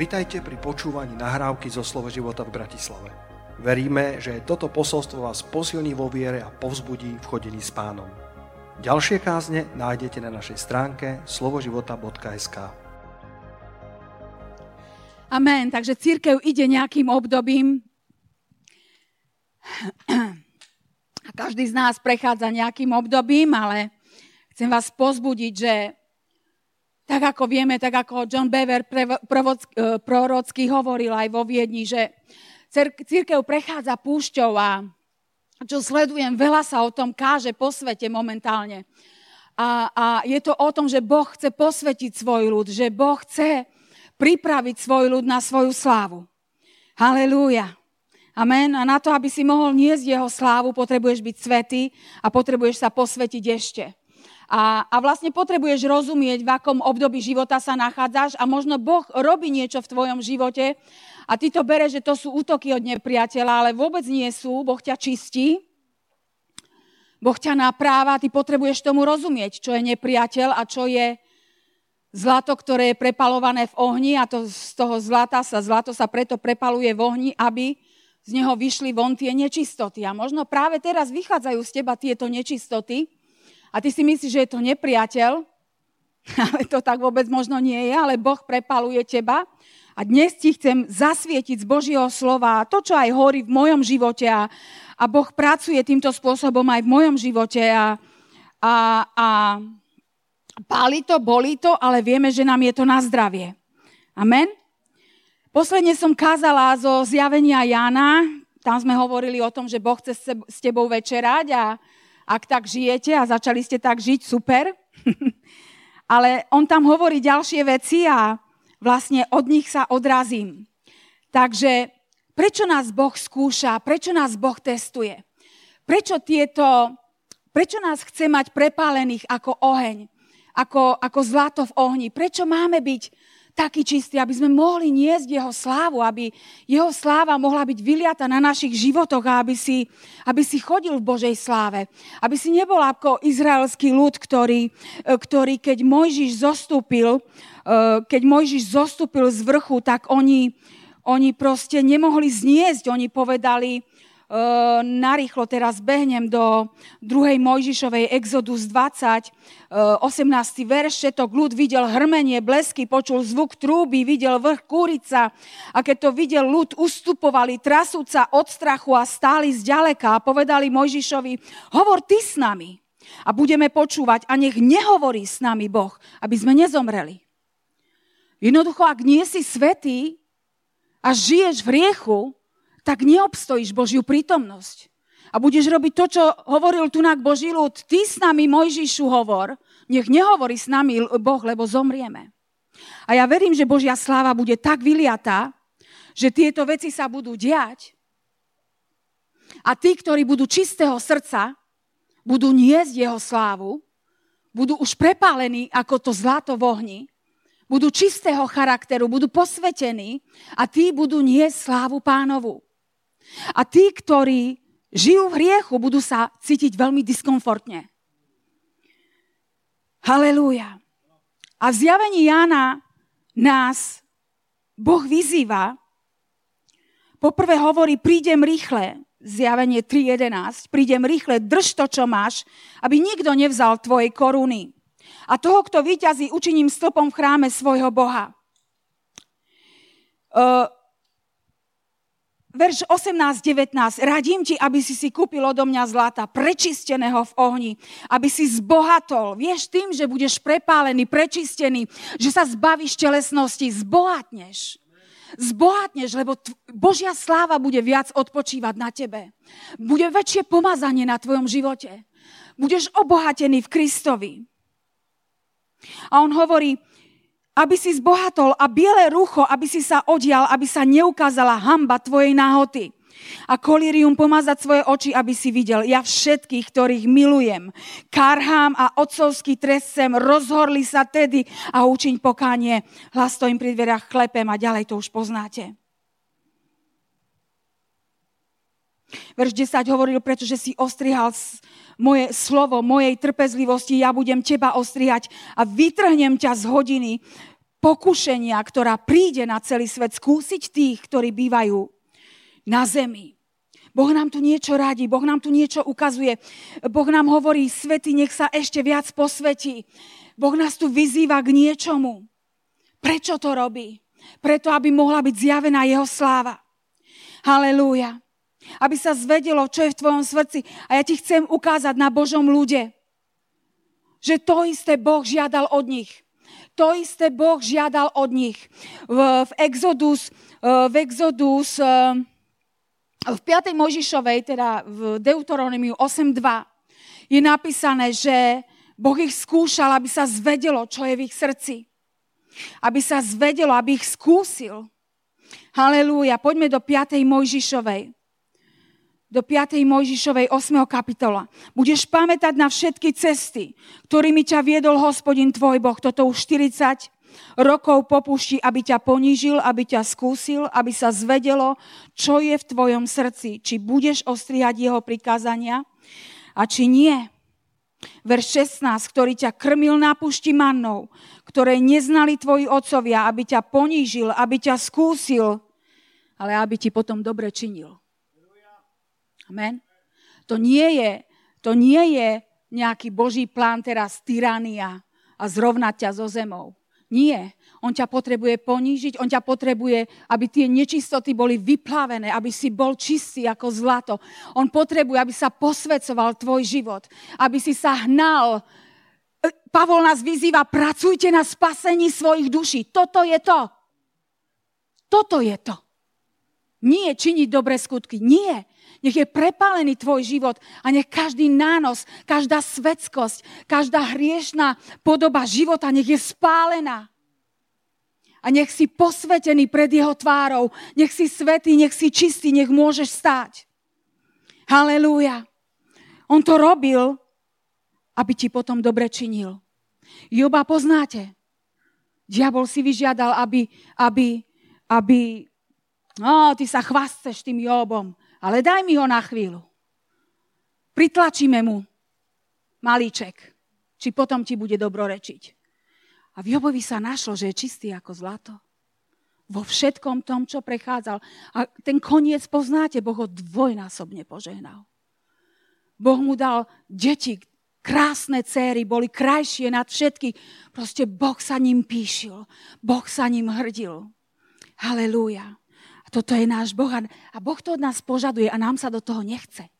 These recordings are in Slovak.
Vitajte pri počúvaní nahrávky zo Slovo života v Bratislave. Veríme, že toto posolstvo vás posilní vo viere a povzbudí v chodení s pánom. Ďalšie kázne nájdete na našej stránke slovoživota.sk Amen. Takže církev ide nejakým obdobím a každý z nás prechádza nejakým obdobím, ale chcem vás pozbudiť, že tak ako vieme, tak ako John Bever e, prorocky hovoril aj vo Viedni, že církev prechádza púšťou a čo sledujem, veľa sa o tom káže po svete momentálne. A, a je to o tom, že Boh chce posvetiť svoj ľud, že Boh chce pripraviť svoj ľud na svoju slávu. Halelúja. Amen. A na to, aby si mohol niesť jeho slávu, potrebuješ byť svetý a potrebuješ sa posvetiť ešte. A, a vlastne potrebuješ rozumieť, v akom období života sa nachádzaš a možno Boh robí niečo v tvojom živote a ty to bereš, že to sú útoky od nepriateľa, ale vôbec nie sú. Boh ťa čistí, Boh ťa napráva, ty potrebuješ tomu rozumieť, čo je nepriateľ a čo je zlato, ktoré je prepalované v ohni a to, z toho zlata sa, zlato sa preto prepaluje v ohni, aby z neho vyšli von tie nečistoty. A možno práve teraz vychádzajú z teba tieto nečistoty, a ty si myslíš, že je to nepriateľ, ale to tak vôbec možno nie je, ale Boh prepaluje teba. A dnes ti chcem zasvietiť z Božieho slova to, čo aj horí v mojom živote a, a Boh pracuje týmto spôsobom aj v mojom živote a, a, a páli to, bolí to, ale vieme, že nám je to na zdravie. Amen? Posledne som kázala zo zjavenia Jána, tam sme hovorili o tom, že Boh chce s tebou večerať a, ak tak žijete a začali ste tak žiť, super. Ale on tam hovorí ďalšie veci a vlastne od nich sa odrazím. Takže prečo nás Boh skúša, prečo nás Boh testuje? Prečo tieto, prečo nás chce mať prepálených ako oheň, ako, ako zlato v ohni? Prečo máme byť taký čistý, aby sme mohli niesť jeho slávu, aby jeho sláva mohla byť vyliata na našich životoch a aby si, aby si chodil v Božej sláve. Aby si nebol ako izraelský ľud, ktorý, e, ktorý keď Mojžiš zostúpil, e, keď Mojžiš zostúpil z vrchu, tak oni, oni proste nemohli zniesť. Oni povedali, narýchlo teraz behnem do 2. Mojžišovej Exodus 20, 18. verš, všetok ľud videl hrmenie, blesky, počul zvuk trúby, videl vrch kúrica a keď to videl ľud, ustupovali, trasúca od strachu a stáli zďaleka a povedali Mojžišovi, hovor ty s nami a budeme počúvať a nech nehovorí s nami Boh, aby sme nezomreli. Jednoducho, ak nie si svetý a žiješ v riechu, tak neobstojíš Božiu prítomnosť. A budeš robiť to, čo hovoril tunak Boží ľud. Ty s nami, Mojžišu, hovor. Nech nehovorí s nami Boh, lebo zomrieme. A ja verím, že Božia sláva bude tak vyliatá, že tieto veci sa budú diať. A tí, ktorí budú čistého srdca, budú niesť jeho slávu, budú už prepálení ako to zlato v ohni, budú čistého charakteru, budú posvetení a tí budú niesť slávu pánovu. A tí, ktorí žijú v hriechu, budú sa cítiť veľmi diskomfortne. Halelúja. A v zjavení Jána nás Boh vyzýva, poprvé hovorí, prídem rýchle, zjavenie 3.11, prídem rýchle, drž to, čo máš, aby nikto nevzal tvojej koruny. A toho, kto vyťazí, učiním stĺpom v chráme svojho Boha. Uh, verš 18-19. Radím ti, aby si si kúpil odo mňa zlata, prečisteného v ohni, aby si zbohatol. Vieš tým, že budeš prepálený, prečistený, že sa zbavíš telesnosti, zbohatneš. Zbohatneš, lebo t- Božia sláva bude viac odpočívať na tebe. Bude väčšie pomazanie na tvojom živote. Budeš obohatený v Kristovi. A on hovorí, aby si zbohatol a biele rucho, aby si sa odial, aby sa neukázala hamba tvojej náhoty. A kolírium pomazať svoje oči, aby si videl. Ja všetkých, ktorých milujem, karhám a otcovský trest sem, rozhorli sa tedy a učiň pokánie. Hlas to im pri dverách klepem a ďalej to už poznáte. Verš 10 hovoril, pretože si ostrihal moje slovo, mojej trpezlivosti, ja budem teba ostrihať a vytrhnem ťa z hodiny pokušenia, ktorá príde na celý svet skúsiť tých, ktorí bývajú na zemi. Boh nám tu niečo radí, Boh nám tu niečo ukazuje. Boh nám hovorí, svety, nech sa ešte viac posvetí. Boh nás tu vyzýva k niečomu. Prečo to robí? Preto, aby mohla byť zjavená jeho sláva. Halelúja. Aby sa zvedelo, čo je v tvojom srdci. A ja ti chcem ukázať na Božom ľude, že to isté Boh žiadal od nich. To isté Boh žiadal od nich. V, v Exodus, v Exodus v 5. Možišovej, teda v Deuteronomiu 8.2, je napísané, že Boh ich skúšal, aby sa zvedelo, čo je v ich srdci. Aby sa zvedelo, aby ich skúsil. Halelúja. Poďme do 5. Mojžišovej. Do 5. Mojžišovej 8. kapitola. Budeš pamätať na všetky cesty, ktorými ťa viedol hospodin tvoj Boh. Toto už 40 rokov popuští, aby ťa ponížil, aby ťa skúsil, aby sa zvedelo, čo je v tvojom srdci. Či budeš ostrihať jeho prikázania a či nie. Verš 16, ktorý ťa krmil na pušti mannou, ktoré neznali tvoji otcovia, aby ťa ponížil, aby ťa skúsil, ale aby ti potom dobre činil. Amen. To nie je, to nie je nejaký Boží plán teraz tyrania a zrovnať ťa so zemou. Nie. On ťa potrebuje ponížiť, on ťa potrebuje, aby tie nečistoty boli vyplavené, aby si bol čistý ako zlato. On potrebuje, aby sa posvedcoval tvoj život, aby si sa hnal. Pavol nás vyzýva, pracujte na spasení svojich duší. Toto je to. Toto je to. Nie činiť dobré skutky. Nie. Nech je prepálený tvoj život a nech každý nános, každá svetskosť, každá hriešná podoba života nech je spálená. A nech si posvetený pred jeho tvárou. Nech si svetý, nech si čistý, nech môžeš stáť. Halelúja. On to robil, aby ti potom dobre činil. Joba poznáte. Diabol si vyžiadal, aby, aby, aby, no, ty sa chvasteš tým Jobom ale daj mi ho na chvíľu. Pritlačíme mu malíček, či potom ti bude dobrorečiť. A v Jobovi sa našlo, že je čistý ako zlato. Vo všetkom tom, čo prechádzal. A ten koniec poznáte, Boh ho dvojnásobne požehnal. Boh mu dal deti, krásne céry, boli krajšie nad všetky. Proste Boh sa ním píšil. Boh sa ním hrdil. Halelúja. Toto je náš Boh a Boh to od nás požaduje a nám sa do toho nechce.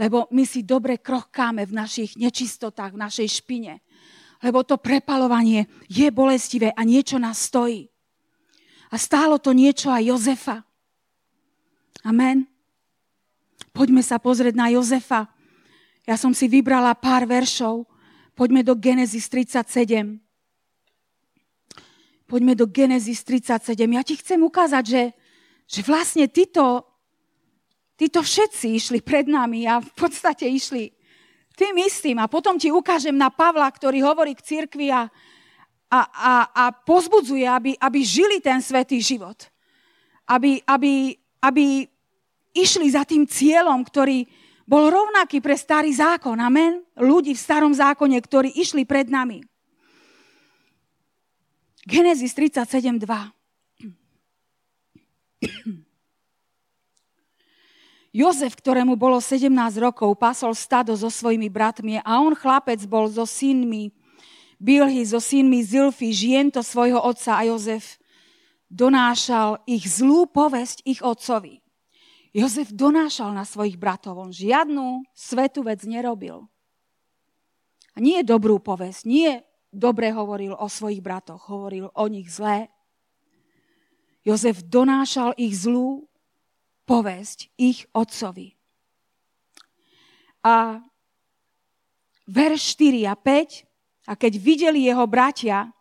Lebo my si dobre krochkáme v našich nečistotách, v našej špine. Lebo to prepalovanie je bolestivé a niečo nás stojí. A stálo to niečo aj Jozefa. Amen. Poďme sa pozrieť na Jozefa. Ja som si vybrala pár veršov. Poďme do Genesis 37. Poďme do Genesis 37. Ja ti chcem ukázať, že, že vlastne títo, títo všetci išli pred nami a v podstate išli tým istým. A potom ti ukážem na Pavla, ktorý hovorí k cirkvi a, a, a, a pozbudzuje, aby, aby žili ten svetý život. Aby, aby, aby išli za tým cieľom, ktorý bol rovnaký pre starý zákon. Amen. Ľudí v starom zákone, ktorí išli pred nami. Genesis 37.2. Jozef, ktorému bolo 17 rokov, pasol stado so svojimi bratmi a on chlapec bol so synmi Bilhy, so synmi Zilfy, žiento svojho otca a Jozef donášal ich zlú povesť ich otcovi. Jozef donášal na svojich bratov, on žiadnu svetú vec nerobil. A nie dobrú povesť, nie dobre hovoril o svojich bratoch, hovoril o nich zlé. Jozef donášal ich zlú povesť ich otcovi. A verš 4 a 5, a keď videli jeho bratia,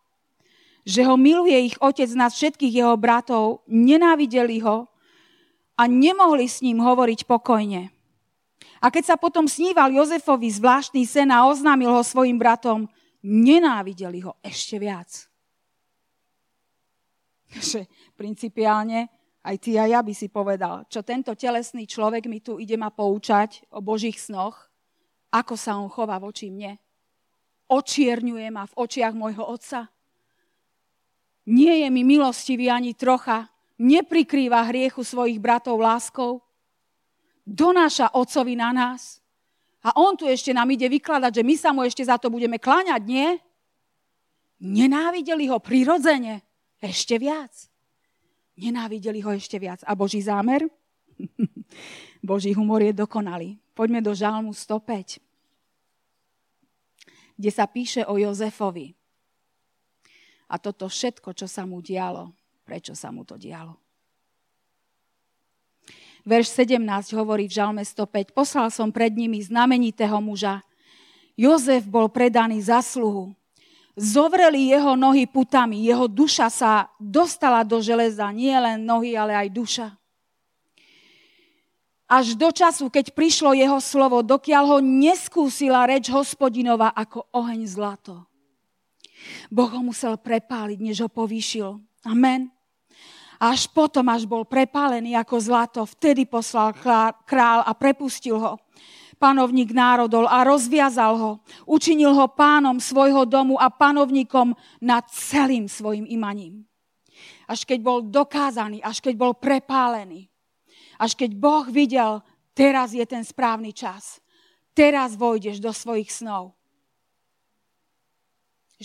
že ho miluje ich otec nad všetkých jeho bratov, nenávideli ho a nemohli s ním hovoriť pokojne. A keď sa potom sníval Jozefovi zvláštny sen a oznámil ho svojim bratom, nenávideli ho ešte viac. Že principiálne aj ty a ja by si povedal, čo tento telesný človek mi tu ide ma poučať o Božích snoch, ako sa on chová voči mne. Očierňuje ma v očiach môjho otca. Nie je mi milostivý ani trocha, neprikrýva hriechu svojich bratov láskou, donáša Otcovi na nás. A on tu ešte nám ide vykladať, že my sa mu ešte za to budeme kláňať, nie? Nenávideli ho prirodzene ešte viac. Nenávideli ho ešte viac. A Boží zámer? Boží humor je dokonalý. Poďme do Žalmu 105, kde sa píše o Jozefovi. A toto všetko, čo sa mu dialo, prečo sa mu to dialo. Verš 17 hovorí v Žalme 105. Poslal som pred nimi znamenitého muža. Jozef bol predaný za sluhu. Zovreli jeho nohy putami. Jeho duša sa dostala do železa. Nie len nohy, ale aj duša. Až do času, keď prišlo jeho slovo, dokiaľ ho neskúsila reč hospodinova ako oheň zlato. Boh ho musel prepáliť, než ho povýšil. Amen. Až potom, až bol prepálený ako zlato, vtedy poslal král a prepustil ho. Panovník národol a rozviazal ho. Učinil ho pánom svojho domu a panovníkom nad celým svojim imaním. Až keď bol dokázaný, až keď bol prepálený, až keď Boh videl, teraz je ten správny čas. Teraz vojdeš do svojich snov.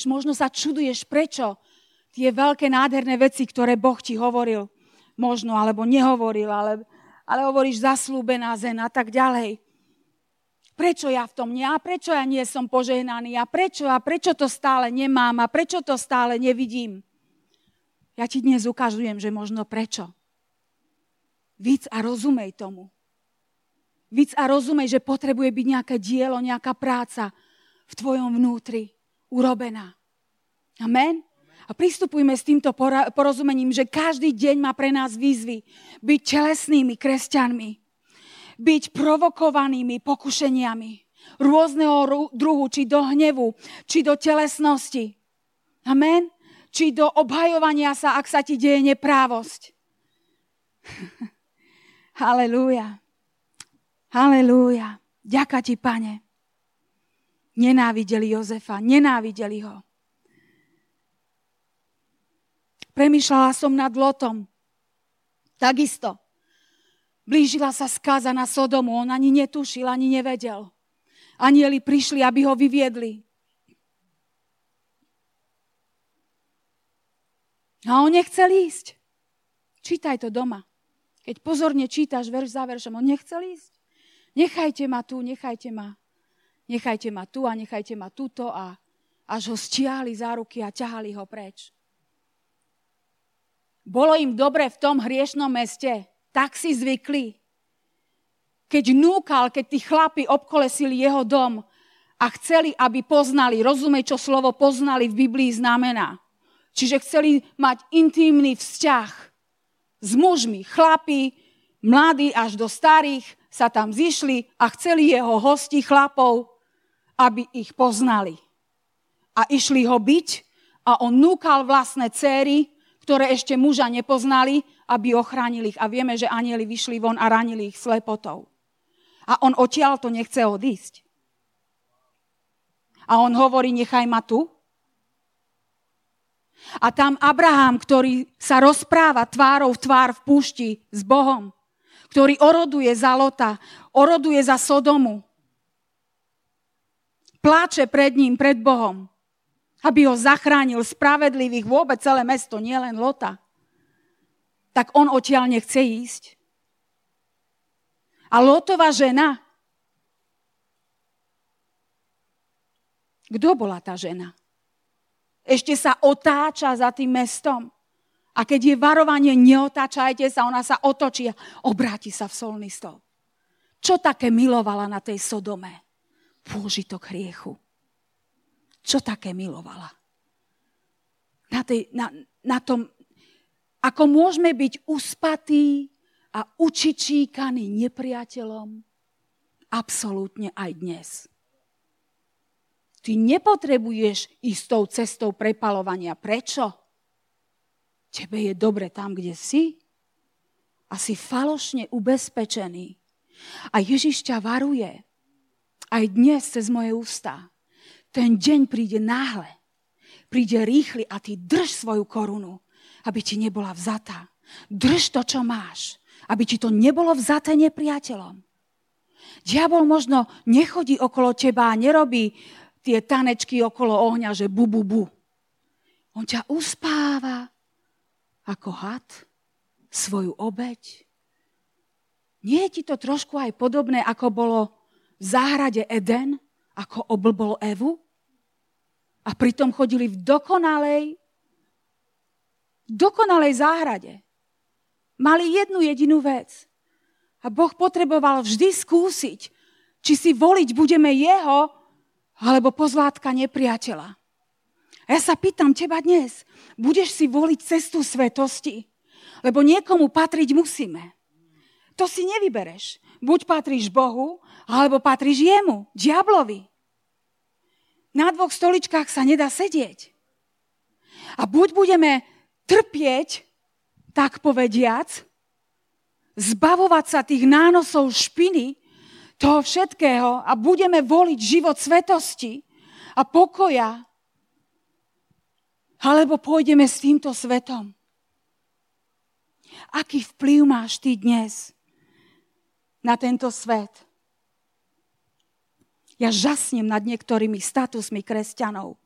Možno sa čuduješ, prečo tie veľké nádherné veci, ktoré Boh ti hovoril, možno, alebo nehovoril, ale, ale hovoríš zaslúbená zem a tak ďalej. Prečo ja v tom nie? A prečo ja nie som požehnaný? A prečo? A prečo to stále nemám? A prečo to stále nevidím? Ja ti dnes ukazujem, že možno prečo. Víc a rozumej tomu. Víc a rozumej, že potrebuje byť nejaké dielo, nejaká práca v tvojom vnútri urobená. Amen? Pristupujme s týmto porozumením, že každý deň má pre nás výzvy byť telesnými kresťanmi, byť provokovanými pokušeniami rôzneho druhu, či do hnevu, či do telesnosti. Amen? Či do obhajovania sa, ak sa ti deje neprávosť. Halelúja. Halelúja. Ďaká ti, pane. Nenávideli Jozefa, nenávideli ho. Premýšľala som nad Lotom. Takisto. Blížila sa skáza na Sodomu. On ani netušil, ani nevedel. Anieli prišli, aby ho vyviedli. A on nechcel ísť. Čítaj to doma. Keď pozorne čítaš verš za veršom, on nechcel ísť. Nechajte ma tu, nechajte ma. Nechajte ma tu a nechajte ma tuto a až ho stiahli za ruky a ťahali ho preč. Bolo im dobre v tom hriešnom meste. Tak si zvykli. Keď núkal, keď tí chlapi obkolesili jeho dom a chceli, aby poznali, rozumej, čo slovo poznali v Biblii znamená. Čiže chceli mať intimný vzťah s mužmi, chlapi, mladí až do starých sa tam zišli a chceli jeho hosti chlapov, aby ich poznali. A išli ho byť a on núkal vlastné céry, ktoré ešte muža nepoznali, aby ochránili ich. A vieme, že anieli vyšli von a ranili ich slepotou. A on odtiaľ to nechce odísť. A on hovorí, nechaj ma tu. A tam Abraham, ktorý sa rozpráva tvárou v tvár v púšti s Bohom, ktorý oroduje za Lota, oroduje za Sodomu, pláče pred ním, pred Bohom aby ho zachránil spravedlivých vôbec celé mesto, nielen Lota, tak on odtiaľ nechce ísť. A Lotová žena, kto bola tá žena? Ešte sa otáča za tým mestom. A keď je varovanie, neotáčajte sa, ona sa otočí a obráti sa v solný stol. Čo také milovala na tej Sodome? Pôžitok hriechu čo také milovala. Na, tej, na, na tom, ako môžeme byť uspatí a učičíkaní nepriateľom, absolútne aj dnes. Ty nepotrebuješ ísť tou cestou prepalovania. Prečo? Tebe je dobre tam, kde si a si falošne ubezpečený. A Ježiš ťa varuje aj dnes cez moje ústa ten deň príde náhle. príde rýchly a ty drž svoju korunu, aby ti nebola vzatá. Drž to, čo máš, aby ti to nebolo vzaté nepriateľom. Diabol možno nechodí okolo teba a nerobí tie tanečky okolo ohňa, že bu, bu, bu. On ťa uspáva ako had, svoju obeď. Nie je ti to trošku aj podobné, ako bolo v záhrade Eden, ako oblbol Evu? A pritom chodili v dokonalej, dokonalej záhrade. Mali jednu jedinú vec. A Boh potreboval vždy skúsiť, či si voliť budeme jeho, alebo pozlátka nepriateľa. A ja sa pýtam teba dnes, budeš si voliť cestu svetosti? Lebo niekomu patriť musíme. To si nevybereš. Buď patríš Bohu, alebo patríš jemu, diablovi. Na dvoch stoličkách sa nedá sedieť. A buď budeme trpieť, tak povediac, zbavovať sa tých nánosov špiny, toho všetkého a budeme voliť život svetosti a pokoja, alebo pôjdeme s týmto svetom. Aký vplyv máš ty dnes na tento svet? Ja žasnem nad niektorými statusmi kresťanov.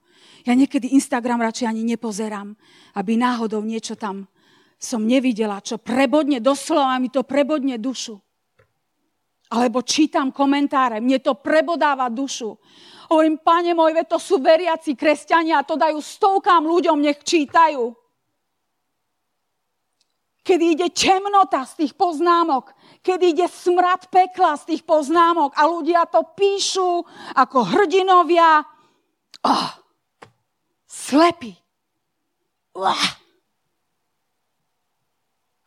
Ja niekedy Instagram radšej ani nepozerám, aby náhodou niečo tam som nevidela, čo prebodne, doslova mi to prebodne dušu. Alebo čítam komentáre, mne to prebodáva dušu. Hovorím, pane môj, to sú veriaci kresťania to dajú stovkám ľuďom, nech čítajú. Kedy ide temnota z tých poznámok, kedy ide smrad pekla z tých poznámok a ľudia to píšu ako hrdinovia. Oh, slepí. Uh.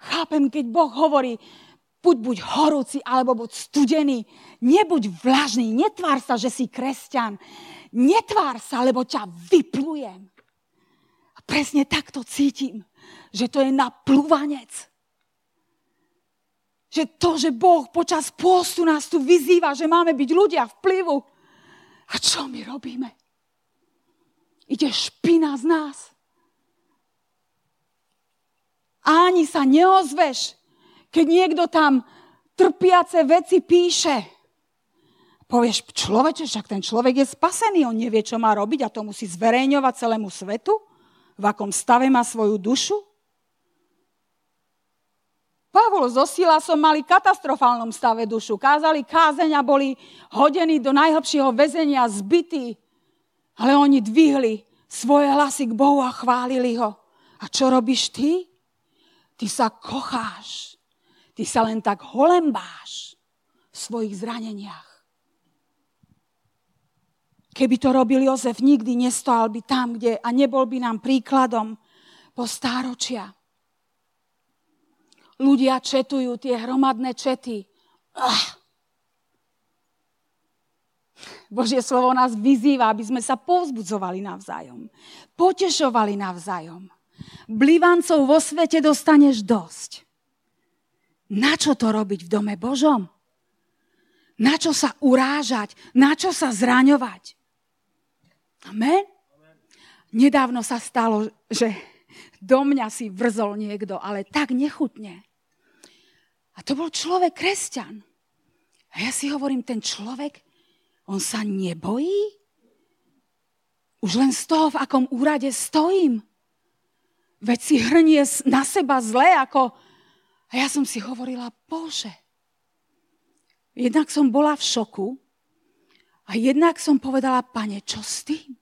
Chápem, keď Boh hovorí, buď buď horúci, alebo buď studený. Nebuď vlažný, netvár sa, že si kresťan. Netvár sa, lebo ťa vyplujem. A presne takto cítim, že to je na plúvanec. Že to, že Boh počas pôstu nás tu vyzýva, že máme byť ľudia vplyvu. A čo my robíme? Ide špina z nás a ani sa neozveš, keď niekto tam trpiace veci píše. Povieš, človeče, však ten človek je spasený, on nevie, čo má robiť a to musí zverejňovať celému svetu, v akom stave má svoju dušu. Pavol so Silasom mali katastrofálnom stave dušu. Kázali kázeň a boli hodení do najhlbšieho väzenia, zbytí. Ale oni dvihli svoje hlasy k Bohu a chválili ho. A čo robíš ty? Ty sa kocháš. Ty sa len tak holembáš v svojich zraneniach. Keby to robil Jozef, nikdy nestál by tam, kde a nebol by nám príkladom po stáročia. Ľudia četujú tie hromadné čety. Ah. Božie slovo nás vyzýva, aby sme sa povzbudzovali navzájom. Potešovali navzájom. Blivancov vo svete dostaneš dosť. Na čo to robiť v dome Božom? Na čo sa urážať? Na čo sa zraňovať? Amen? Nedávno sa stalo, že do mňa si vrzol niekto, ale tak nechutne. A to bol človek kresťan. A ja si hovorím, ten človek, on sa nebojí? Už len z toho, v akom úrade stojím. Veď si hrnie na seba zle, ako... A ja som si hovorila, Bože. Jednak som bola v šoku a jednak som povedala, pane, čo s tým?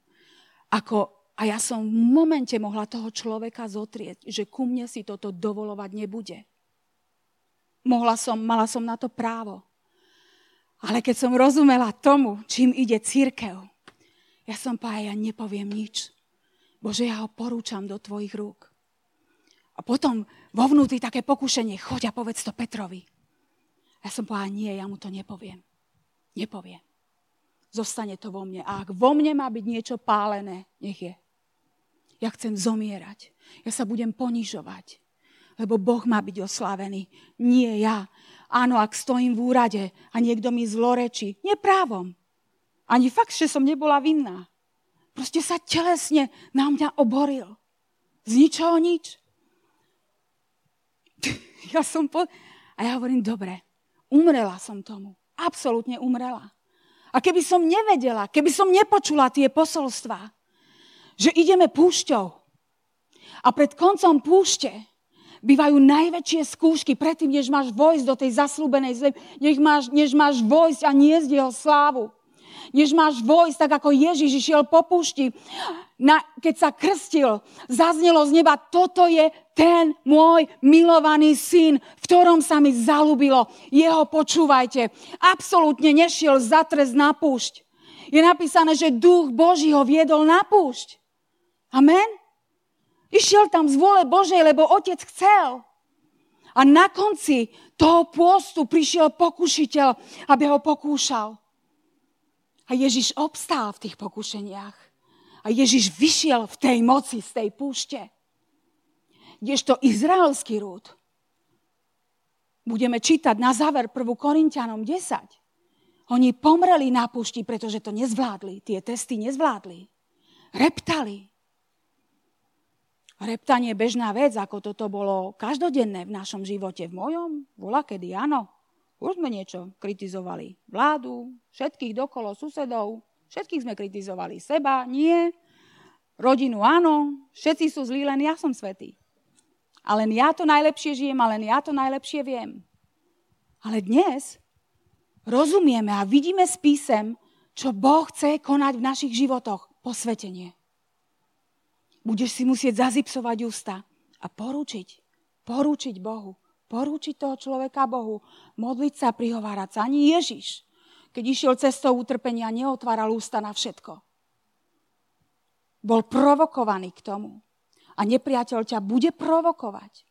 Ako, a ja som v momente mohla toho človeka zotrieť, že ku mne si toto dovolovať nebude. Mohla som, mala som na to právo. Ale keď som rozumela tomu, čím ide církev, ja som povedala, ja nepoviem nič. Bože, ja ho porúčam do tvojich rúk. A potom vo vnútri také pokušenie, choď a povedz to Petrovi. Ja som povedala, nie, ja mu to nepoviem. Nepoviem. Zostane to vo mne. A ak vo mne má byť niečo pálené, nech je. Ja chcem zomierať. Ja sa budem ponižovať. Lebo Boh má byť oslávený. Nie ja. Áno, ak stojím v úrade a niekto mi zlorečí, neprávom. Ani fakt, že som nebola vinná. proste sa telesne na mňa oboril. Z ničoho nič. Ja som po... A ja hovorím, dobre, umrela som tomu. Absolútne umrela. A keby som nevedela, keby som nepočula tie posolstvá, že ideme púšťou a pred koncom púšte bývajú najväčšie skúšky predtým, než máš vojsť do tej zaslúbenej zemi, než máš, než máš vojsť a niesť jeho slávu. Než máš vojsť, tak ako Ježiš išiel po púšti, na, keď sa krstil, zaznelo z neba, toto je ten môj milovaný syn, v ktorom sa mi zalúbilo. Jeho počúvajte. Absolútne nešiel za trest na púšť. Je napísané, že duch Boží ho viedol na púšť. Amen? Išiel tam z vôle Božej, lebo otec chcel. A na konci toho pôstu prišiel pokušiteľ, aby ho pokúšal. A Ježiš obstál v tých pokušeniach. A Ježiš vyšiel v tej moci z tej púšte. Kdežto izraelský rúd. Budeme čítať na záver 1. Korintianom 10. Oni pomreli na púšti, pretože to nezvládli. Tie testy nezvládli. Reptali. Reptanie je bežná vec, ako toto bolo každodenné v našom živote. V mojom? Bola kedy áno. Už sme niečo kritizovali. Vládu, všetkých dokolo, susedov. Všetkých sme kritizovali. Seba, nie. Rodinu, áno. Všetci sú zlí, len ja som svetý. A len ja to najlepšie žijem a len ja to najlepšie viem. Ale dnes rozumieme a vidíme s písem, čo Boh chce konať v našich životoch. Posvetenie budeš si musieť zazipsovať ústa a porúčiť. Porúčiť Bohu. Porúčiť toho človeka Bohu. Modliť sa, prihovárať sa. Ani Ježiš, keď išiel cestou utrpenia, neotváral ústa na všetko. Bol provokovaný k tomu. A nepriateľ ťa bude provokovať.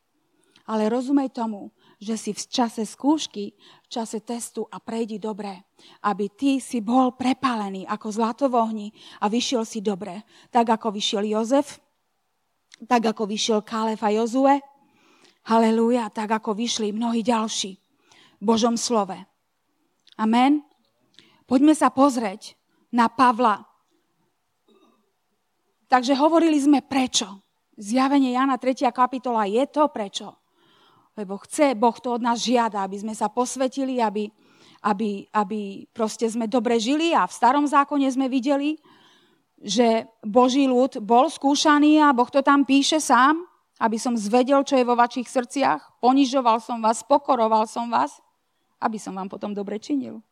Ale rozumej tomu, že si v čase skúšky, v čase testu a prejdi dobre. Aby ty si bol prepálený ako zlato v ohni a vyšiel si dobre. Tak ako vyšiel Jozef, tak ako vyšiel Kálef a Jozue. Halelúja, tak ako vyšli mnohí ďalší v Božom slove. Amen. Poďme sa pozrieť na Pavla. Takže hovorili sme prečo. Zjavenie Jana 3. kapitola je to prečo lebo chce, Boh to od nás žiada, aby sme sa posvetili, aby, aby, aby proste sme dobre žili a v starom zákone sme videli, že Boží ľud bol skúšaný a Boh to tam píše sám, aby som zvedel, čo je vo vašich srdciach. Ponižoval som vás, pokoroval som vás, aby som vám potom dobre činil.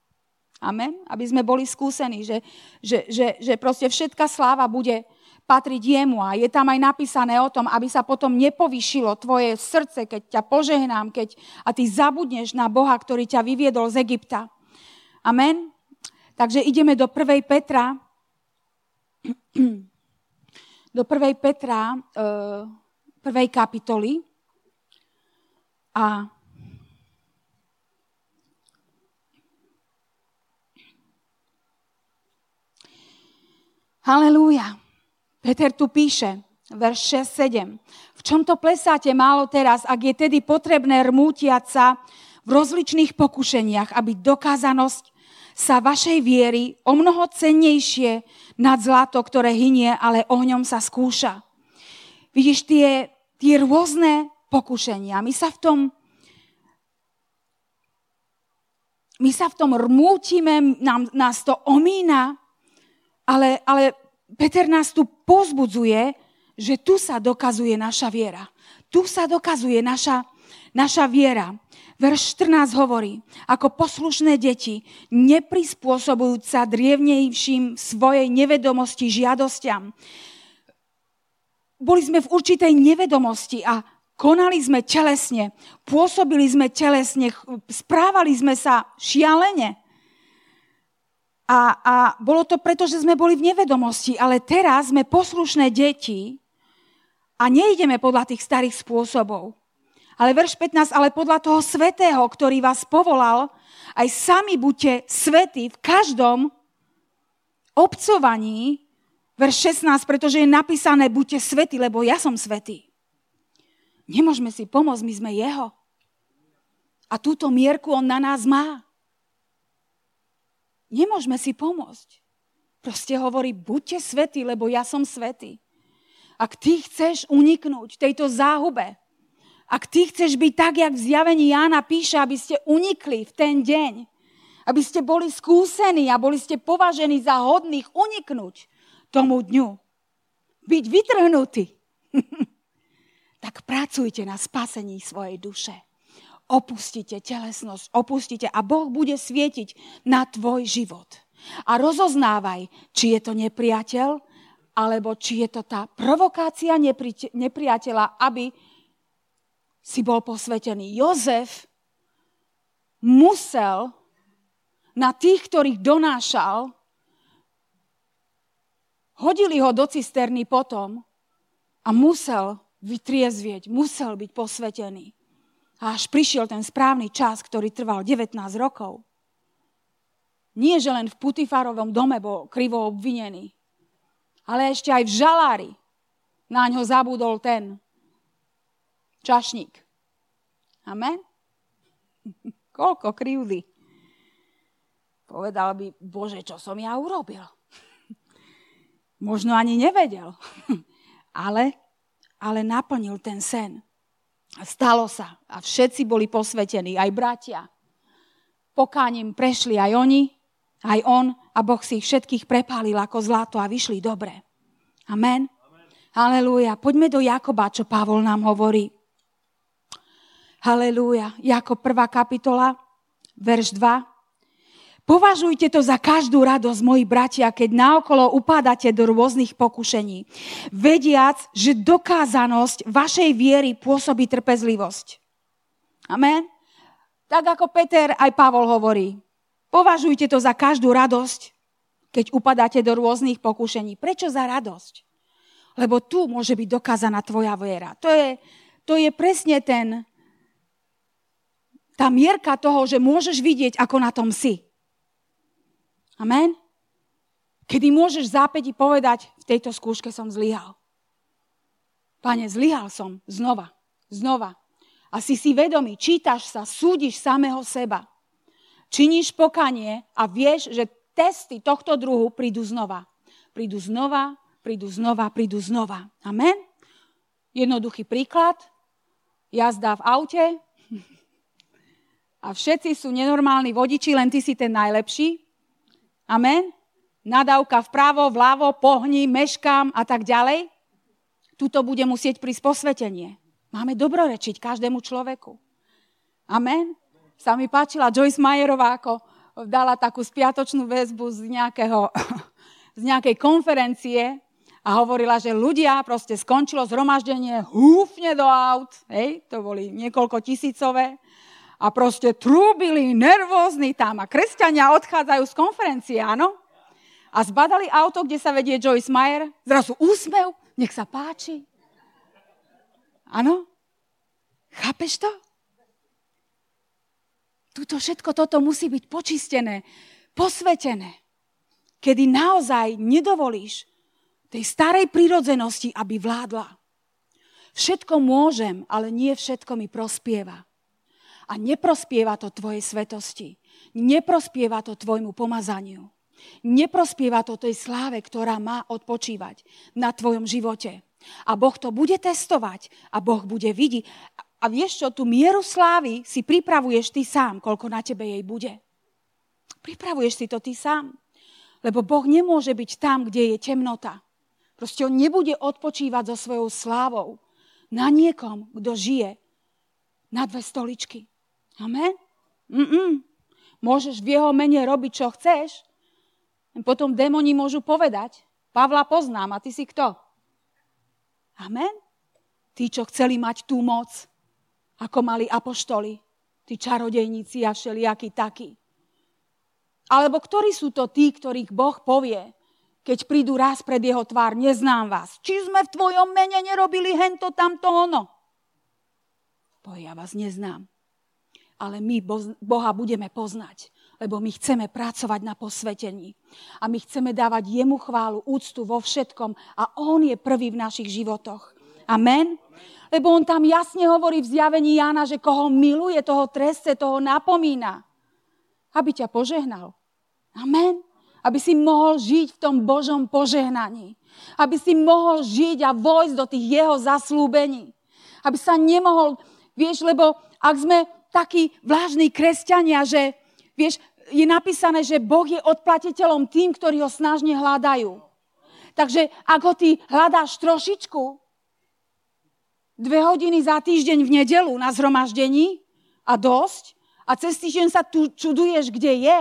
Amen. Aby sme boli skúsení, že, že, že, že proste všetká sláva bude, patriť jemu. A je tam aj napísané o tom, aby sa potom nepovýšilo tvoje srdce, keď ťa požehnám, keď, a ty zabudneš na Boha, ktorý ťa vyviedol z Egypta. Amen. Takže ideme do 1. Petra. Do 1. Petra, 1. E, kapitoly. A Halelúja. Peter tu píše, verš 6-7. V čom to plesáte málo teraz, ak je tedy potrebné rmútiať sa v rozličných pokušeniach, aby dokázanosť sa vašej viery o mnoho cennejšie nad zlato, ktoré hynie, ale ohňom sa skúša. Vidíš tie, tie rôzne pokušenia. My sa v tom my sa v tom rmútime, nám, nás to omína, ale, ale Peter nás tu pozbudzuje, že tu sa dokazuje naša viera. Tu sa dokazuje naša, naša viera. Verš 14 hovorí, ako poslušné deti, neprispôsobujúc sa drievnejším svojej nevedomosti žiadostiam. Boli sme v určitej nevedomosti a konali sme telesne, pôsobili sme telesne, správali sme sa šialene. A, a bolo to preto, že sme boli v nevedomosti, ale teraz sme poslušné deti a nejdeme podľa tých starých spôsobov. Ale verš 15, ale podľa toho svetého, ktorý vás povolal, aj sami buďte svety v každom obcovaní, verš 16, pretože je napísané, buďte svety, lebo ja som svetý. Nemôžeme si pomôcť, my sme jeho. A túto mierku on na nás má. Nemôžeme si pomôcť. Proste hovorí, buďte svetí, lebo ja som svetý. Ak ty chceš uniknúť tejto záhube, ak ty chceš byť tak, jak v zjavení Jána píše, aby ste unikli v ten deň, aby ste boli skúsení a boli ste považení za hodných uniknúť tomu dňu, byť vytrhnutí, tak pracujte na spasení svojej duše. Opustite telesnosť, opustite a Boh bude svietiť na tvoj život. A rozoznávaj, či je to nepriateľ, alebo či je to tá provokácia nepriateľa, aby si bol posvetený. Jozef musel na tých, ktorých donášal, hodili ho do cisterny potom a musel vytriezvieť, musel byť posvetený. A až prišiel ten správny čas, ktorý trval 19 rokov. Nie, že len v Putifarovom dome bol krivo obvinený, ale ešte aj v žalári na ňo zabudol ten čašník. Amen? Koľko krivdy. Povedal by, Bože, čo som ja urobil? Možno ani nevedel. ale, ale naplnil ten sen. Stalo sa. A všetci boli posvetení, aj bratia. Pokáním prešli aj oni, aj on a Boh si ich všetkých prepálil ako zlato a vyšli dobre. Amen. Halelúja. Poďme do Jakoba, čo Pavol nám hovorí. Halelúja. Jakob 1. kapitola, verš 2. Považujte to za každú radosť, moji bratia, keď naokolo upádate do rôznych pokušení, vediac, že dokázanosť vašej viery pôsobí trpezlivosť. Amen. Tak ako Peter aj Pavol hovorí, Považujte to za každú radosť, keď upadáte do rôznych pokušení. Prečo za radosť? Lebo tu môže byť dokázaná tvoja viera. To je, to je presne ten, tá mierka toho, že môžeš vidieť, ako na tom si. Amen? Kedy môžeš zápäť povedať, v tejto skúške som zlyhal. Pane, zlyhal som znova, znova. A si si vedomý, čítaš sa, súdiš samého seba činíš pokanie a vieš, že testy tohto druhu prídu znova. Prídu znova, prídu znova, prídu znova. Amen? Jednoduchý príklad. Jazda v aute a všetci sú nenormálni vodiči, len ty si ten najlepší. Amen? Nadávka vpravo, vľavo, pohni, meškám a tak ďalej. Tuto bude musieť prísť posvetenie. Máme dobrorečiť každému človeku. Amen? sa mi páčila Joyce Mayerová, ako dala takú spiatočnú väzbu z, nejakého, z nejakej konferencie a hovorila, že ľudia proste skončilo zhromaždenie, húfne do aut, hej, to boli niekoľko tisícové, a proste trúbili, nervózni tam a kresťania odchádzajú z konferencie, áno? A zbadali auto, kde sa vedie Joyce Meyer, zrazu úsmev, nech sa páči. Áno? Chápeš to? Tuto všetko toto musí byť počistené, posvetené. Kedy naozaj nedovolíš tej starej prírodzenosti, aby vládla. Všetko môžem, ale nie všetko mi prospieva. A neprospieva to tvojej svetosti. Neprospieva to tvojmu pomazaniu. Neprospieva to tej sláve, ktorá má odpočívať na tvojom živote. A Boh to bude testovať a Boh bude vidieť. A vieš čo, tú mieru slávy si pripravuješ ty sám, koľko na tebe jej bude. Pripravuješ si to ty sám. Lebo Boh nemôže byť tam, kde je temnota. Proste on nebude odpočívať so svojou slávou na niekom, kto žije na dve stoličky. Amen? Mm-mm. Môžeš v jeho mene robiť, čo chceš. Potom démoni môžu povedať, Pavla poznám a ty si kto? Amen? Tí, čo chceli mať tú moc, ako mali apoštoli, tí čarodejníci a všelijakí takí. Alebo ktorí sú to tí, ktorých Boh povie, keď prídu raz pred jeho tvár, neznám vás. Či sme v tvojom mene nerobili hento, tamto, ono? Povie, ja vás neznám. Ale my Boha budeme poznať, lebo my chceme pracovať na posvetení. A my chceme dávať jemu chválu, úctu vo všetkom. A on je prvý v našich životoch. Amen. Lebo on tam jasne hovorí v zjavení Jána, že koho miluje, toho treste, toho napomína. Aby ťa požehnal. Amen. Aby si mohol žiť v tom Božom požehnaní. Aby si mohol žiť a vojsť do tých jeho zaslúbení. Aby sa nemohol, vieš, lebo ak sme takí vlážni kresťania, že, vieš, je napísané, že Boh je odplatiteľom tým, ktorí ho snažne hľadajú. Takže ak ho ty hľadáš trošičku, dve hodiny za týždeň v nedelu na zhromaždení a dosť, a cez týždeň sa tu čuduješ, kde je,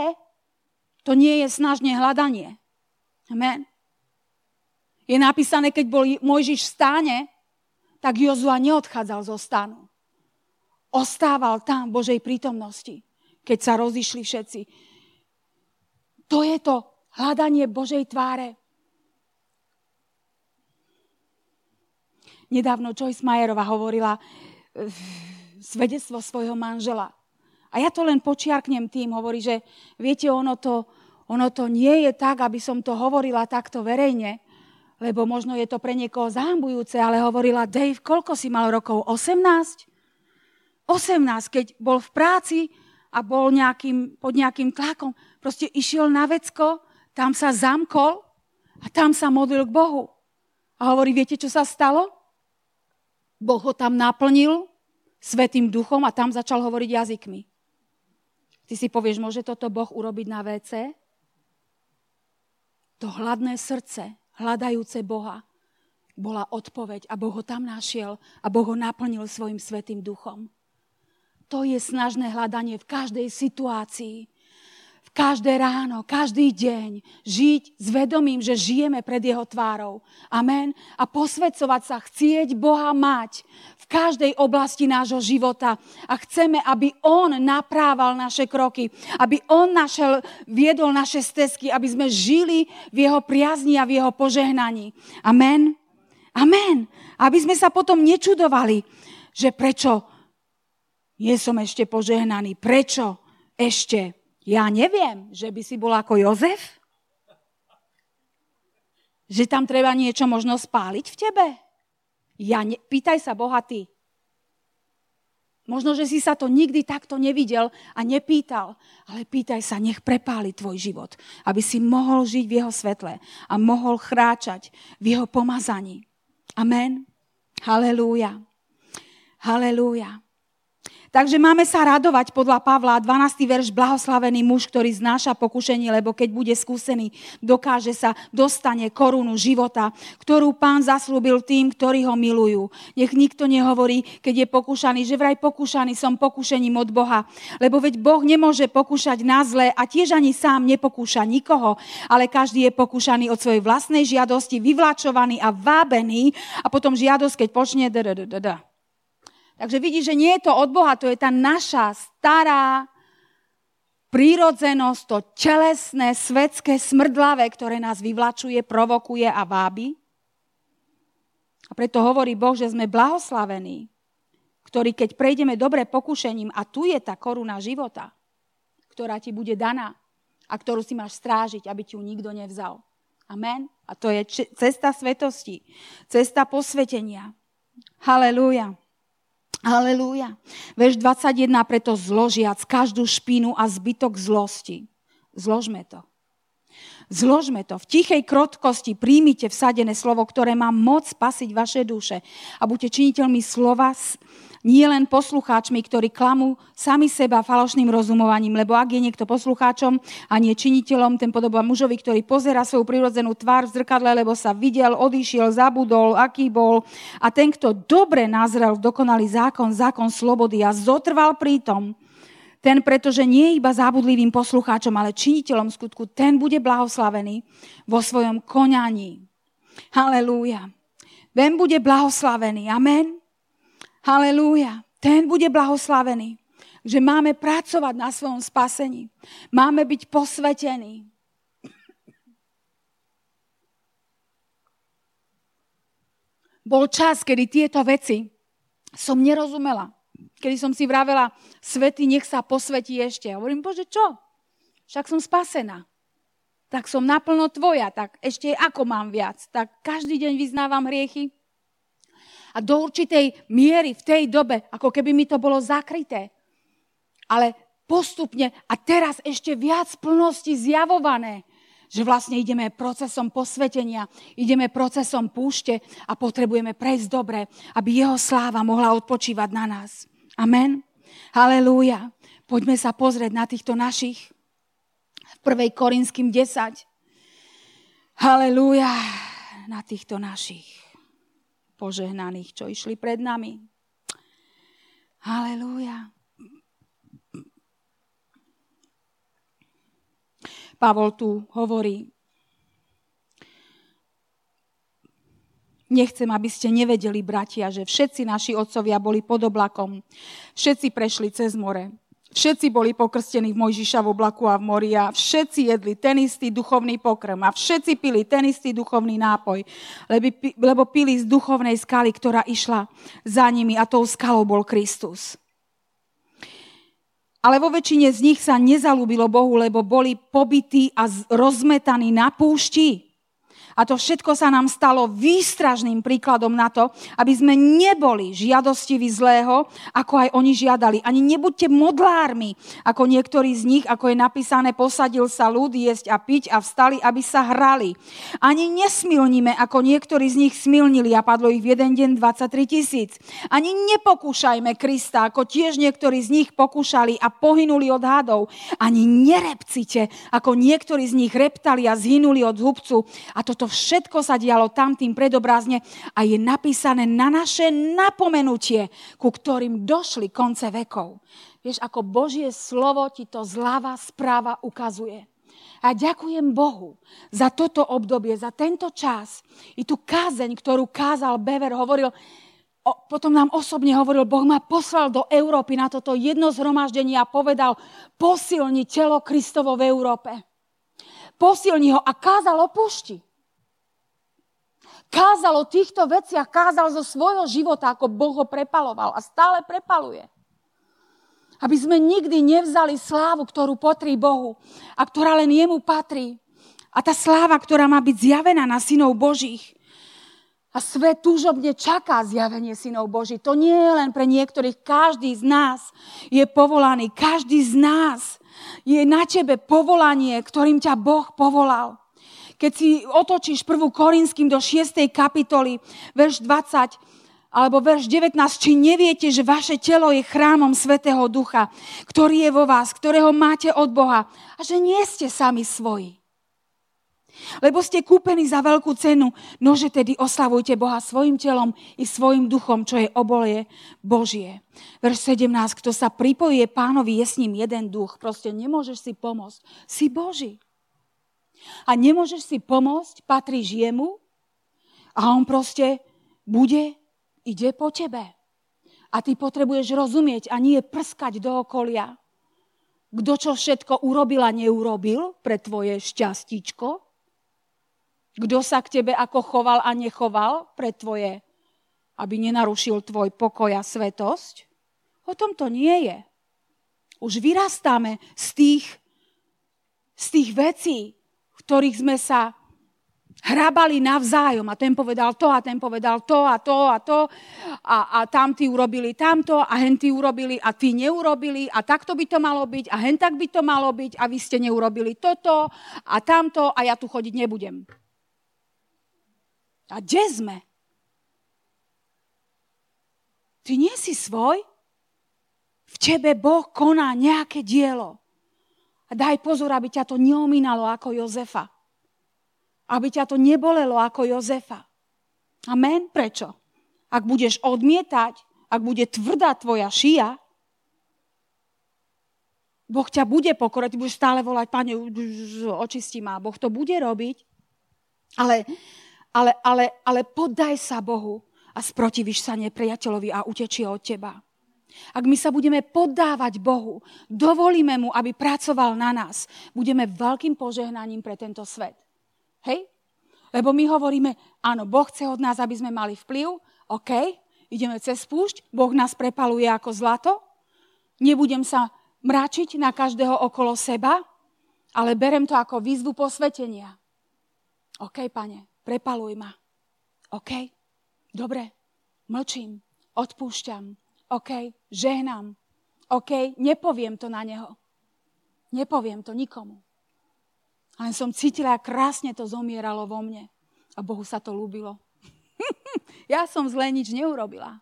to nie je snažne hľadanie. Amen. Je napísané, keď bol Mojžiš v stáne, tak Jozua neodchádzal zo stanu. Ostával tam v Božej prítomnosti, keď sa rozišli všetci. To je to hľadanie Božej tváre. Nedávno Joyce Mayerová hovorila eh, svedectvo svojho manžela. A ja to len počiarknem tým, hovorí, že viete, ono to, ono to nie je tak, aby som to hovorila takto verejne, lebo možno je to pre niekoho zahambujúce, ale hovorila, Dave, koľko si mal rokov? 18? 18, keď bol v práci a bol nejakým, pod nejakým tlakom, proste išiel na vecko, tam sa zamkol a tam sa modlil k Bohu. A hovorí, viete, čo sa stalo? Boh ho tam naplnil svetým duchom a tam začal hovoriť jazykmi. Ty si povieš, môže toto Boh urobiť na WC? To hladné srdce, hľadajúce Boha, bola odpoveď a Boh ho tam našiel a Boh ho naplnil svojim svetým duchom. To je snažné hľadanie v každej situácii každé ráno, každý deň žiť s vedomím, že žijeme pred jeho tvárou. Amen. A posvedcovať sa, chcieť Boha mať v každej oblasti nášho života. A chceme, aby On naprával naše kroky, aby On našel, viedol naše stezky, aby sme žili v Jeho priazni a v Jeho požehnaní. Amen. Amen. Aby sme sa potom nečudovali, že prečo nie som ešte požehnaný, prečo ešte ja neviem, že by si bol ako Jozef? Že tam treba niečo možno spáliť v tebe? Ja ne... Pýtaj sa Boha ty. Možno, že si sa to nikdy takto nevidel a nepýtal, ale pýtaj sa, nech prepáli tvoj život, aby si mohol žiť v jeho svetle a mohol chráčať v jeho pomazaní. Amen. Halelúja. Halelúja. Takže máme sa radovať podľa Pavla, 12. verš, blahoslavený muž, ktorý znáša pokušenie, lebo keď bude skúsený, dokáže sa, dostane korunu života, ktorú pán zaslúbil tým, ktorí ho milujú. Nech nikto nehovorí, keď je pokúšaný, že vraj pokúšaný som pokušením od Boha. Lebo veď Boh nemôže pokúšať na zlé a tiež ani sám nepokúša nikoho, ale každý je pokúšaný od svojej vlastnej žiadosti, vyvlačovaný a vábený a potom žiadosť, keď počne, Takže vidíš, že nie je to od Boha, to je tá naša stará prírodzenosť, to telesné, svetské, smrdlavé, ktoré nás vyvlačuje, provokuje a vábi. A preto hovorí Boh, že sme blahoslavení, ktorí keď prejdeme dobre pokušením, a tu je tá koruna života, ktorá ti bude daná a ktorú si máš strážiť, aby ti ju nikto nevzal. Amen. A to je cesta svetosti, cesta posvetenia. Halelúja. Halelúja. Verš 21, preto zložiac každú špínu a zbytok zlosti. Zložme to. Zložme to. V tichej krotkosti príjmite vsadené slovo, ktoré má moc spasiť vaše duše. A buďte činiteľmi slova nie len poslucháčmi, ktorí klamú sami seba falošným rozumovaním, lebo ak je niekto poslucháčom a nie činiteľom, ten podobá mužovi, ktorý pozera svoju prirodzenú tvár v zrkadle, lebo sa videl, odišiel, zabudol, aký bol. A ten, kto dobre nazrel v dokonalý zákon, zákon slobody a zotrval pritom, ten, pretože nie iba zábudlivým poslucháčom, ale činiteľom skutku, ten bude blahoslavený vo svojom konaní. Halelúja. Ten bude blahoslavený. Amen. Halelúja. Ten bude blahoslavený. Že máme pracovať na svojom spasení. Máme byť posvetení. Bol čas, kedy tieto veci som nerozumela. Kedy som si vravela, svety nech sa posvetí ešte. Hovorím, Bože, čo? Však som spasená. Tak som naplno tvoja, tak ešte ako mám viac. Tak každý deň vyznávam hriechy, a do určitej miery v tej dobe, ako keby mi to bolo zakryté. Ale postupne a teraz ešte viac plnosti zjavované. Že vlastne ideme procesom posvetenia, ideme procesom púšte a potrebujeme prejsť dobre, aby jeho sláva mohla odpočívať na nás. Amen. Halelúja. Poďme sa pozrieť na týchto našich. V 1. Korinským 10. Halelúja. Na týchto našich požehnaných, čo išli pred nami. Halelúja. Pavol tu hovorí, Nechcem, aby ste nevedeli, bratia, že všetci naši otcovia boli pod oblakom. Všetci prešli cez more. Všetci boli pokrstení v Mojžiša v oblaku a v mori a všetci jedli ten istý duchovný pokrm a všetci pili ten istý duchovný nápoj, lebo pili z duchovnej skaly, ktorá išla za nimi a tou skalou bol Kristus. Ale vo väčšine z nich sa nezalúbilo Bohu, lebo boli pobytí a rozmetaní na púšti. A to všetko sa nám stalo výstražným príkladom na to, aby sme neboli žiadostiví zlého, ako aj oni žiadali. Ani nebuďte modlármi, ako niektorí z nich, ako je napísané, posadil sa ľud jesť a piť a vstali, aby sa hrali. Ani nesmilnime, ako niektorí z nich smilnili a padlo ich v jeden deň 23 tisíc. Ani nepokúšajme Krista, ako tiež niektorí z nich pokúšali a pohynuli od hadov. Ani nerepcite, ako niektorí z nich reptali a zhynuli od hubcu. A toto všetko sa dialo tam tým predobrazne a je napísané na naše napomenutie, ku ktorým došli konce vekov. Vieš, ako Božie slovo ti to zľava správa ukazuje. A ďakujem Bohu za toto obdobie, za tento čas. I tú kázeň, ktorú kázal Bever, hovoril, o, potom nám osobne hovoril, Boh ma poslal do Európy na toto jedno zhromaždenie a povedal, posilni telo Kristovo v Európe. Posilni ho a kázal o pušti kázal o týchto veciach, kázal zo svojho života, ako Boh ho prepaloval a stále prepaluje. Aby sme nikdy nevzali slávu, ktorú potrí Bohu a ktorá len jemu patrí. A tá sláva, ktorá má byť zjavená na synov Božích. A svet túžobne čaká zjavenie synov Boží. To nie je len pre niektorých. Každý z nás je povolaný. Každý z nás je na tebe povolanie, ktorým ťa Boh povolal. Keď si otočíš 1. Korinským do 6. kapitoly, verš 20, alebo verš 19, či neviete, že vaše telo je chrámom Svetého Ducha, ktorý je vo vás, ktorého máte od Boha a že nie ste sami svoji. Lebo ste kúpení za veľkú cenu, nože tedy oslavujte Boha svojim telom i svojim duchom, čo je obolie Božie. Verš 17, kto sa pripojuje pánovi, je s ním jeden duch. Proste nemôžeš si pomôcť. Si Boží. A nemôžeš si pomôcť, patríš jemu a on proste bude, ide po tebe. A ty potrebuješ rozumieť a nie prskať do okolia. Kto čo všetko urobil a neurobil pre tvoje šťastíčko? Kto sa k tebe ako choval a nechoval pre tvoje, aby nenarušil tvoj pokoj a svetosť? O tom to nie je. Už vyrastáme z tých, z tých vecí, ktorých sme sa hrabali navzájom a ten povedal to a ten povedal to a to a to a, a tam tí urobili tamto a hen tí urobili a tí neurobili a takto by to malo byť a hen tak by to malo byť a vy ste neurobili toto a tamto a ja tu chodiť nebudem. A kde sme? Ty nie si svoj? V tebe Boh koná nejaké dielo. Daj pozor, aby ťa to neomínalo ako Jozefa. Aby ťa to nebolelo ako Jozefa. Amen? Prečo? Ak budeš odmietať, ak bude tvrdá tvoja šia, Boh ťa bude pokorať, budeš stále volať, Pane, očistí ma. Boh to bude robiť, ale, ale, ale, ale poddaj sa Bohu a sprotivíš sa nepriateľovi a utečie od teba. Ak my sa budeme poddávať Bohu, dovolíme mu, aby pracoval na nás, budeme veľkým požehnaním pre tento svet. Hej? Lebo my hovoríme, áno, Boh chce od nás, aby sme mali vplyv, OK, ideme cez púšť, Boh nás prepaluje ako zlato, nebudem sa mračiť na každého okolo seba, ale berem to ako výzvu posvetenia. OK, pane, prepaluj ma. OK, dobre, mlčím, odpúšťam, OK, žehnám. OK, nepoviem to na neho. Nepoviem to nikomu. Len som cítila, ako krásne to zomieralo vo mne. A Bohu sa to ľúbilo. ja som zle nič neurobila.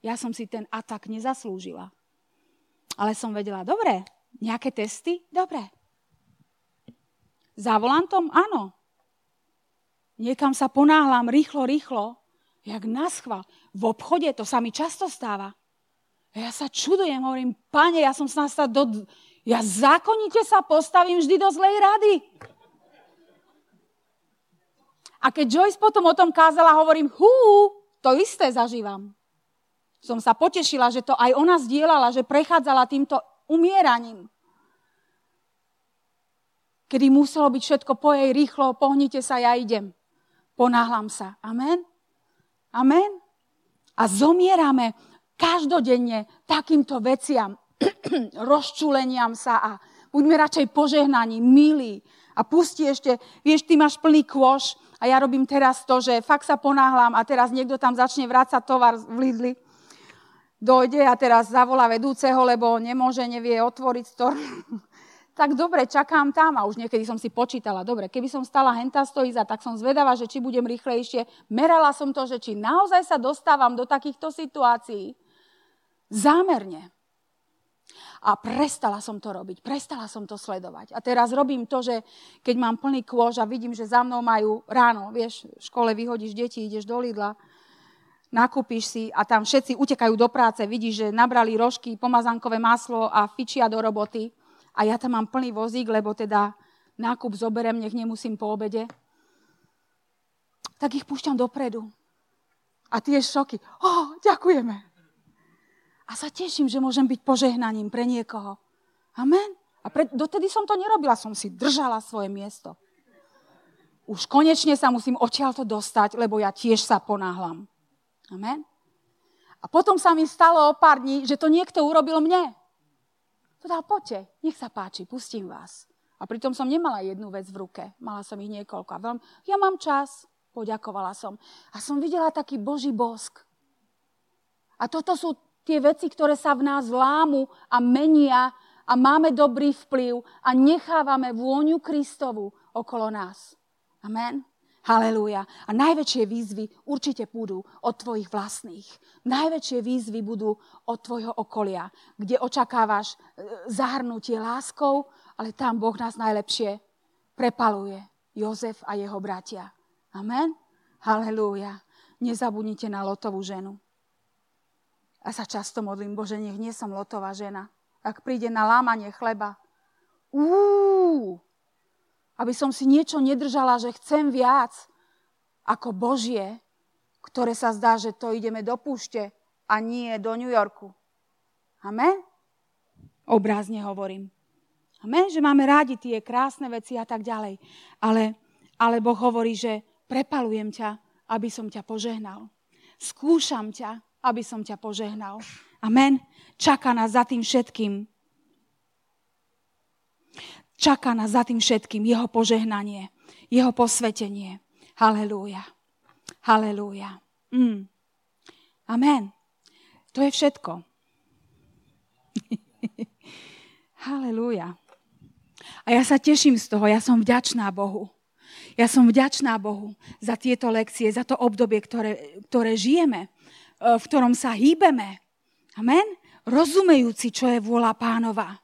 Ja som si ten atak nezaslúžila. Ale som vedela, dobre, nejaké testy? Dobre. Za volantom? Áno. Niekam sa ponáhlam rýchlo, rýchlo, jak naschval. V obchode to sa mi často stáva. Ja sa čudujem, hovorím, pane, ja som sa do... Ja zákonite sa postavím vždy do zlej rady. A keď Joyce potom o tom kázala, hovorím, hú, to isté zažívam. Som sa potešila, že to aj ona zdieľala, že prechádzala týmto umieraním. Kedy muselo byť všetko po jej rýchlo, pohnite sa, ja idem. Ponáhlam sa. Amen? Amen? A zomierame každodenne takýmto veciam, rozčuleniam sa a buďme radšej požehnaní, milí. A pusti ešte, vieš, ty máš plný kôš a ja robím teraz to, že fakt sa ponáhlam a teraz niekto tam začne vrácať tovar v Lidli dojde a teraz zavolá vedúceho, lebo nemôže, nevie otvoriť stor. tak dobre, čakám tam a už niekedy som si počítala, dobre, keby som stala henta stojíza, tak som zvedavá, že či budem rýchlejšie. Merala som to, že či naozaj sa dostávam do takýchto situácií. Zámerne. A prestala som to robiť, prestala som to sledovať. A teraz robím to, že keď mám plný kôž a vidím, že za mnou majú ráno, vieš, v škole vyhodíš deti, ideš do Lidla, nakúpiš si a tam všetci utekajú do práce, vidíš, že nabrali rožky, pomazankové maslo a fičia do roboty a ja tam mám plný vozík, lebo teda nákup zoberem, nech nemusím po obede, tak ich púšťam dopredu. A tie šoky. Oh, ďakujeme. A sa teším, že môžem byť požehnaním pre niekoho. Amen. A pre, dotedy som to nerobila, som si držala svoje miesto. Už konečne sa musím odtiaľto dostať, lebo ja tiež sa ponáhlam. Amen. A potom sa mi stalo o pár dní, že to niekto urobil mne. Povedal, poďte, nech sa páči, pustím vás. A pritom som nemala jednu vec v ruke, mala som ich niekoľko. A veľmi, ja mám čas, poďakovala som. A som videla taký Boží bosk. A toto sú tie veci, ktoré sa v nás lámu a menia a máme dobrý vplyv a nechávame vôňu Kristovu okolo nás. Amen. Halelúja. A najväčšie výzvy určite budú od tvojich vlastných. Najväčšie výzvy budú od tvojho okolia, kde očakávaš e, zahrnutie láskou, ale tam Boh nás najlepšie prepaluje. Jozef a jeho bratia. Amen? Halelúja. Nezabudnite na lotovú ženu. A sa často modlím, Bože, nech nie som lotová žena. Ak príde na lámanie chleba, úúú, aby som si niečo nedržala, že chcem viac ako Božie, ktoré sa zdá, že to ideme do púšte a nie do New Yorku. Amen? Obrázne hovorím. Amen? Že máme rádi tie krásne veci a tak ďalej. Ale, ale Boh hovorí, že prepalujem ťa, aby som ťa požehnal. Skúšam ťa, aby som ťa požehnal. Amen? Čaká nás za tým všetkým čaká nás za tým všetkým jeho požehnanie, jeho posvetenie. Halelúja. Halelúja. Mm. Amen. To je všetko. Halelúja. A ja sa teším z toho, ja som vďačná Bohu. Ja som vďačná Bohu za tieto lekcie, za to obdobie, ktoré, ktoré žijeme, v ktorom sa hýbeme. Amen? Rozumejúci, čo je vôľa pánova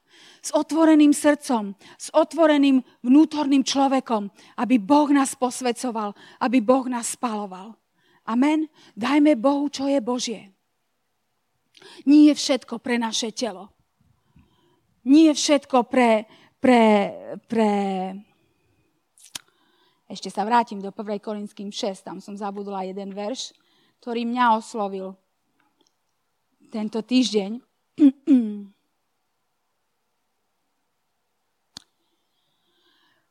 s otvoreným srdcom, s otvoreným vnútorným človekom, aby Boh nás posvecoval, aby Boh nás spaloval. Amen. Dajme Bohu, čo je Božie. Nie je všetko pre naše telo. Nie je všetko pre, pre, pre... Ešte sa vrátim do 1. Korinským 6, tam som zabudla jeden verš, ktorý mňa oslovil tento týždeň.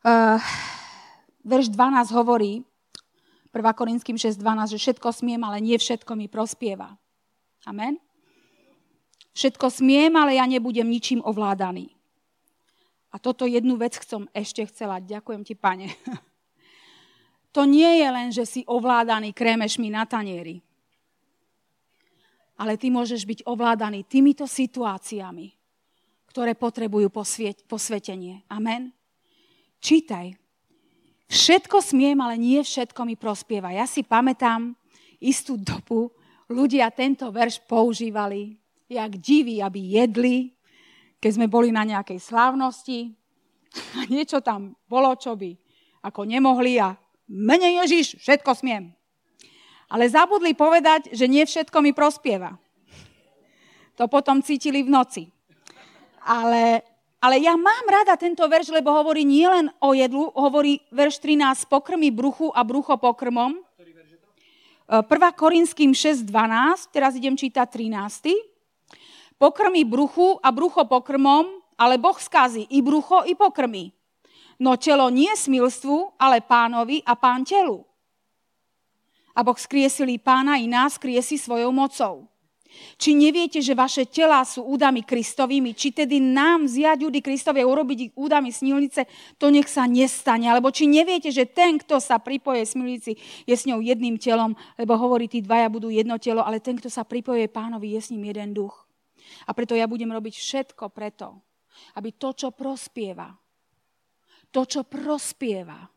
Uh, verš 12 hovorí, 1. Korinským 6.12, že všetko smiem, ale nie všetko mi prospieva. Amen? Všetko smiem, ale ja nebudem ničím ovládaný. A toto jednu vec som ešte chcela. Ďakujem ti, pane. To nie je len, že si ovládaný krémešmi na tanieri. Ale ty môžeš byť ovládaný týmito situáciami, ktoré potrebujú posvetenie. Amen Čítaj. Všetko smiem, ale nie všetko mi prospieva. Ja si pamätám istú dobu, ľudia tento verš používali, jak diví, aby jedli, keď sme boli na nejakej slávnosti a niečo tam bolo, čo by ako nemohli a mene Ježiš, všetko smiem. Ale zabudli povedať, že nie všetko mi prospieva. To potom cítili v noci. Ale, ale ja mám rada tento verš, lebo hovorí nielen o jedlu, hovorí verš 13, pokrmi bruchu a brucho pokrmom. 1. Korinským 6.12, teraz idem čítať 13. Pokrmi bruchu a brucho pokrmom, ale Boh skazí i brucho, i pokrmi. No telo nie smilstvu, ale pánovi a pán telu. A Boh skriesili pána i nás skriesi svojou mocou. Či neviete, že vaše telá sú údami Kristovými, či tedy nám vziať údy Kristovi a urobiť ich údami smilnice, to nech sa nestane. Alebo či neviete, že ten, kto sa pripoje smilnici, je s ňou jedným telom, lebo hovorí, tí dvaja budú jedno telo, ale ten, kto sa pripoje pánovi, je s ním jeden duch. A preto ja budem robiť všetko preto, aby to, čo prospieva, to, čo prospieva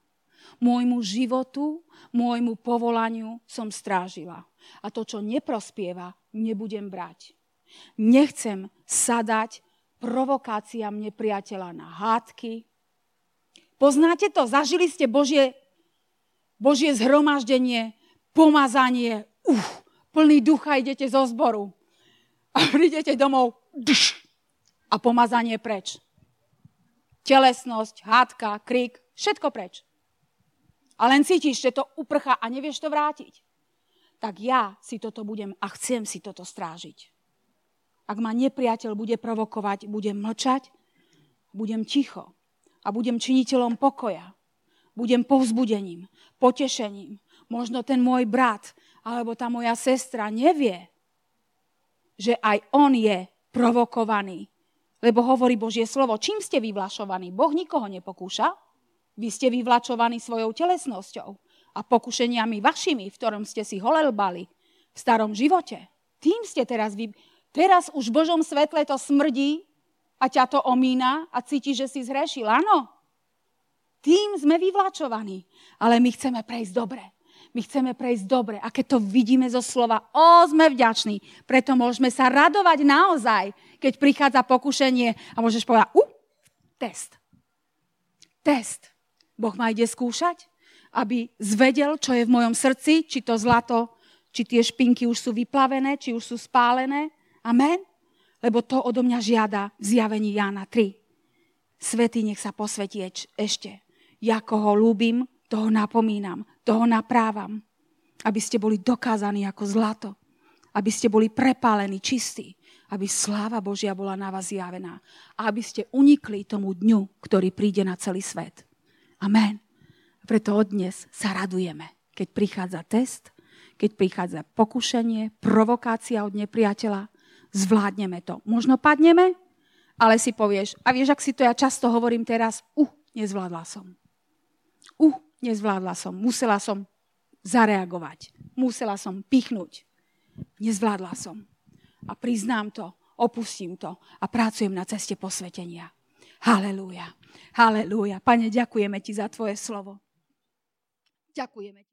môjmu životu, môjmu povolaniu som strážila. A to, čo neprospieva, nebudem brať. Nechcem sadať provokáciám nepriateľa na hádky. Poznáte to? Zažili ste Božie, Božie zhromaždenie, pomazanie, uf, plný ducha idete zo zboru. A prídete domov a pomazanie preč telesnosť, hádka, krik, všetko preč. A len cítiš, že to uprcha a nevieš to vrátiť. Tak ja si toto budem a chcem si toto strážiť. Ak ma nepriateľ bude provokovať, budem mlčať, budem ticho a budem činiteľom pokoja. Budem povzbudením, potešením. Možno ten môj brat alebo tá moja sestra nevie, že aj on je provokovaný lebo hovorí Božie slovo, čím ste vyvlašovaní? Boh nikoho nepokúša. Vy ste vyvlačovaní svojou telesnosťou a pokušeniami vašimi, v ktorom ste si holelbali v starom živote. Tým ste teraz vy... Teraz už v Božom svetle to smrdí a ťa to omína a cítiš, že si zhrešil. Áno, tým sme vyvlačovaní. Ale my chceme prejsť dobre. My chceme prejsť dobre. A keď to vidíme zo slova, o, sme vďační. Preto môžeme sa radovať naozaj, keď prichádza pokušenie a môžeš povedať, u, test. Test. Boh ma ide skúšať, aby zvedel, čo je v mojom srdci, či to zlato, či tie špinky už sú vyplavené, či už sú spálené. Amen? Lebo to odo mňa žiada v zjavení Jána 3. Svetý nech sa posvetí ešte. Ja koho ľúbim, toho napomínam, toho naprávam. Aby ste boli dokázaní ako zlato. Aby ste boli prepálení, čistí. Aby sláva Božia bola na vás zjavená. A aby ste unikli tomu dňu, ktorý príde na celý svet. Amen. Preto od dnes sa radujeme, keď prichádza test, keď prichádza pokušenie, provokácia od nepriateľa, zvládneme to. Možno padneme, ale si povieš, a vieš, ak si to ja často hovorím teraz, uh, nezvládla som. Uh, Nezvládla som. Musela som zareagovať. Musela som pichnúť. Nezvládla som. A priznám to, opustím to a pracujem na ceste posvetenia. Halelúja. Halelúja. Pane, ďakujeme ti za tvoje slovo. Ďakujeme.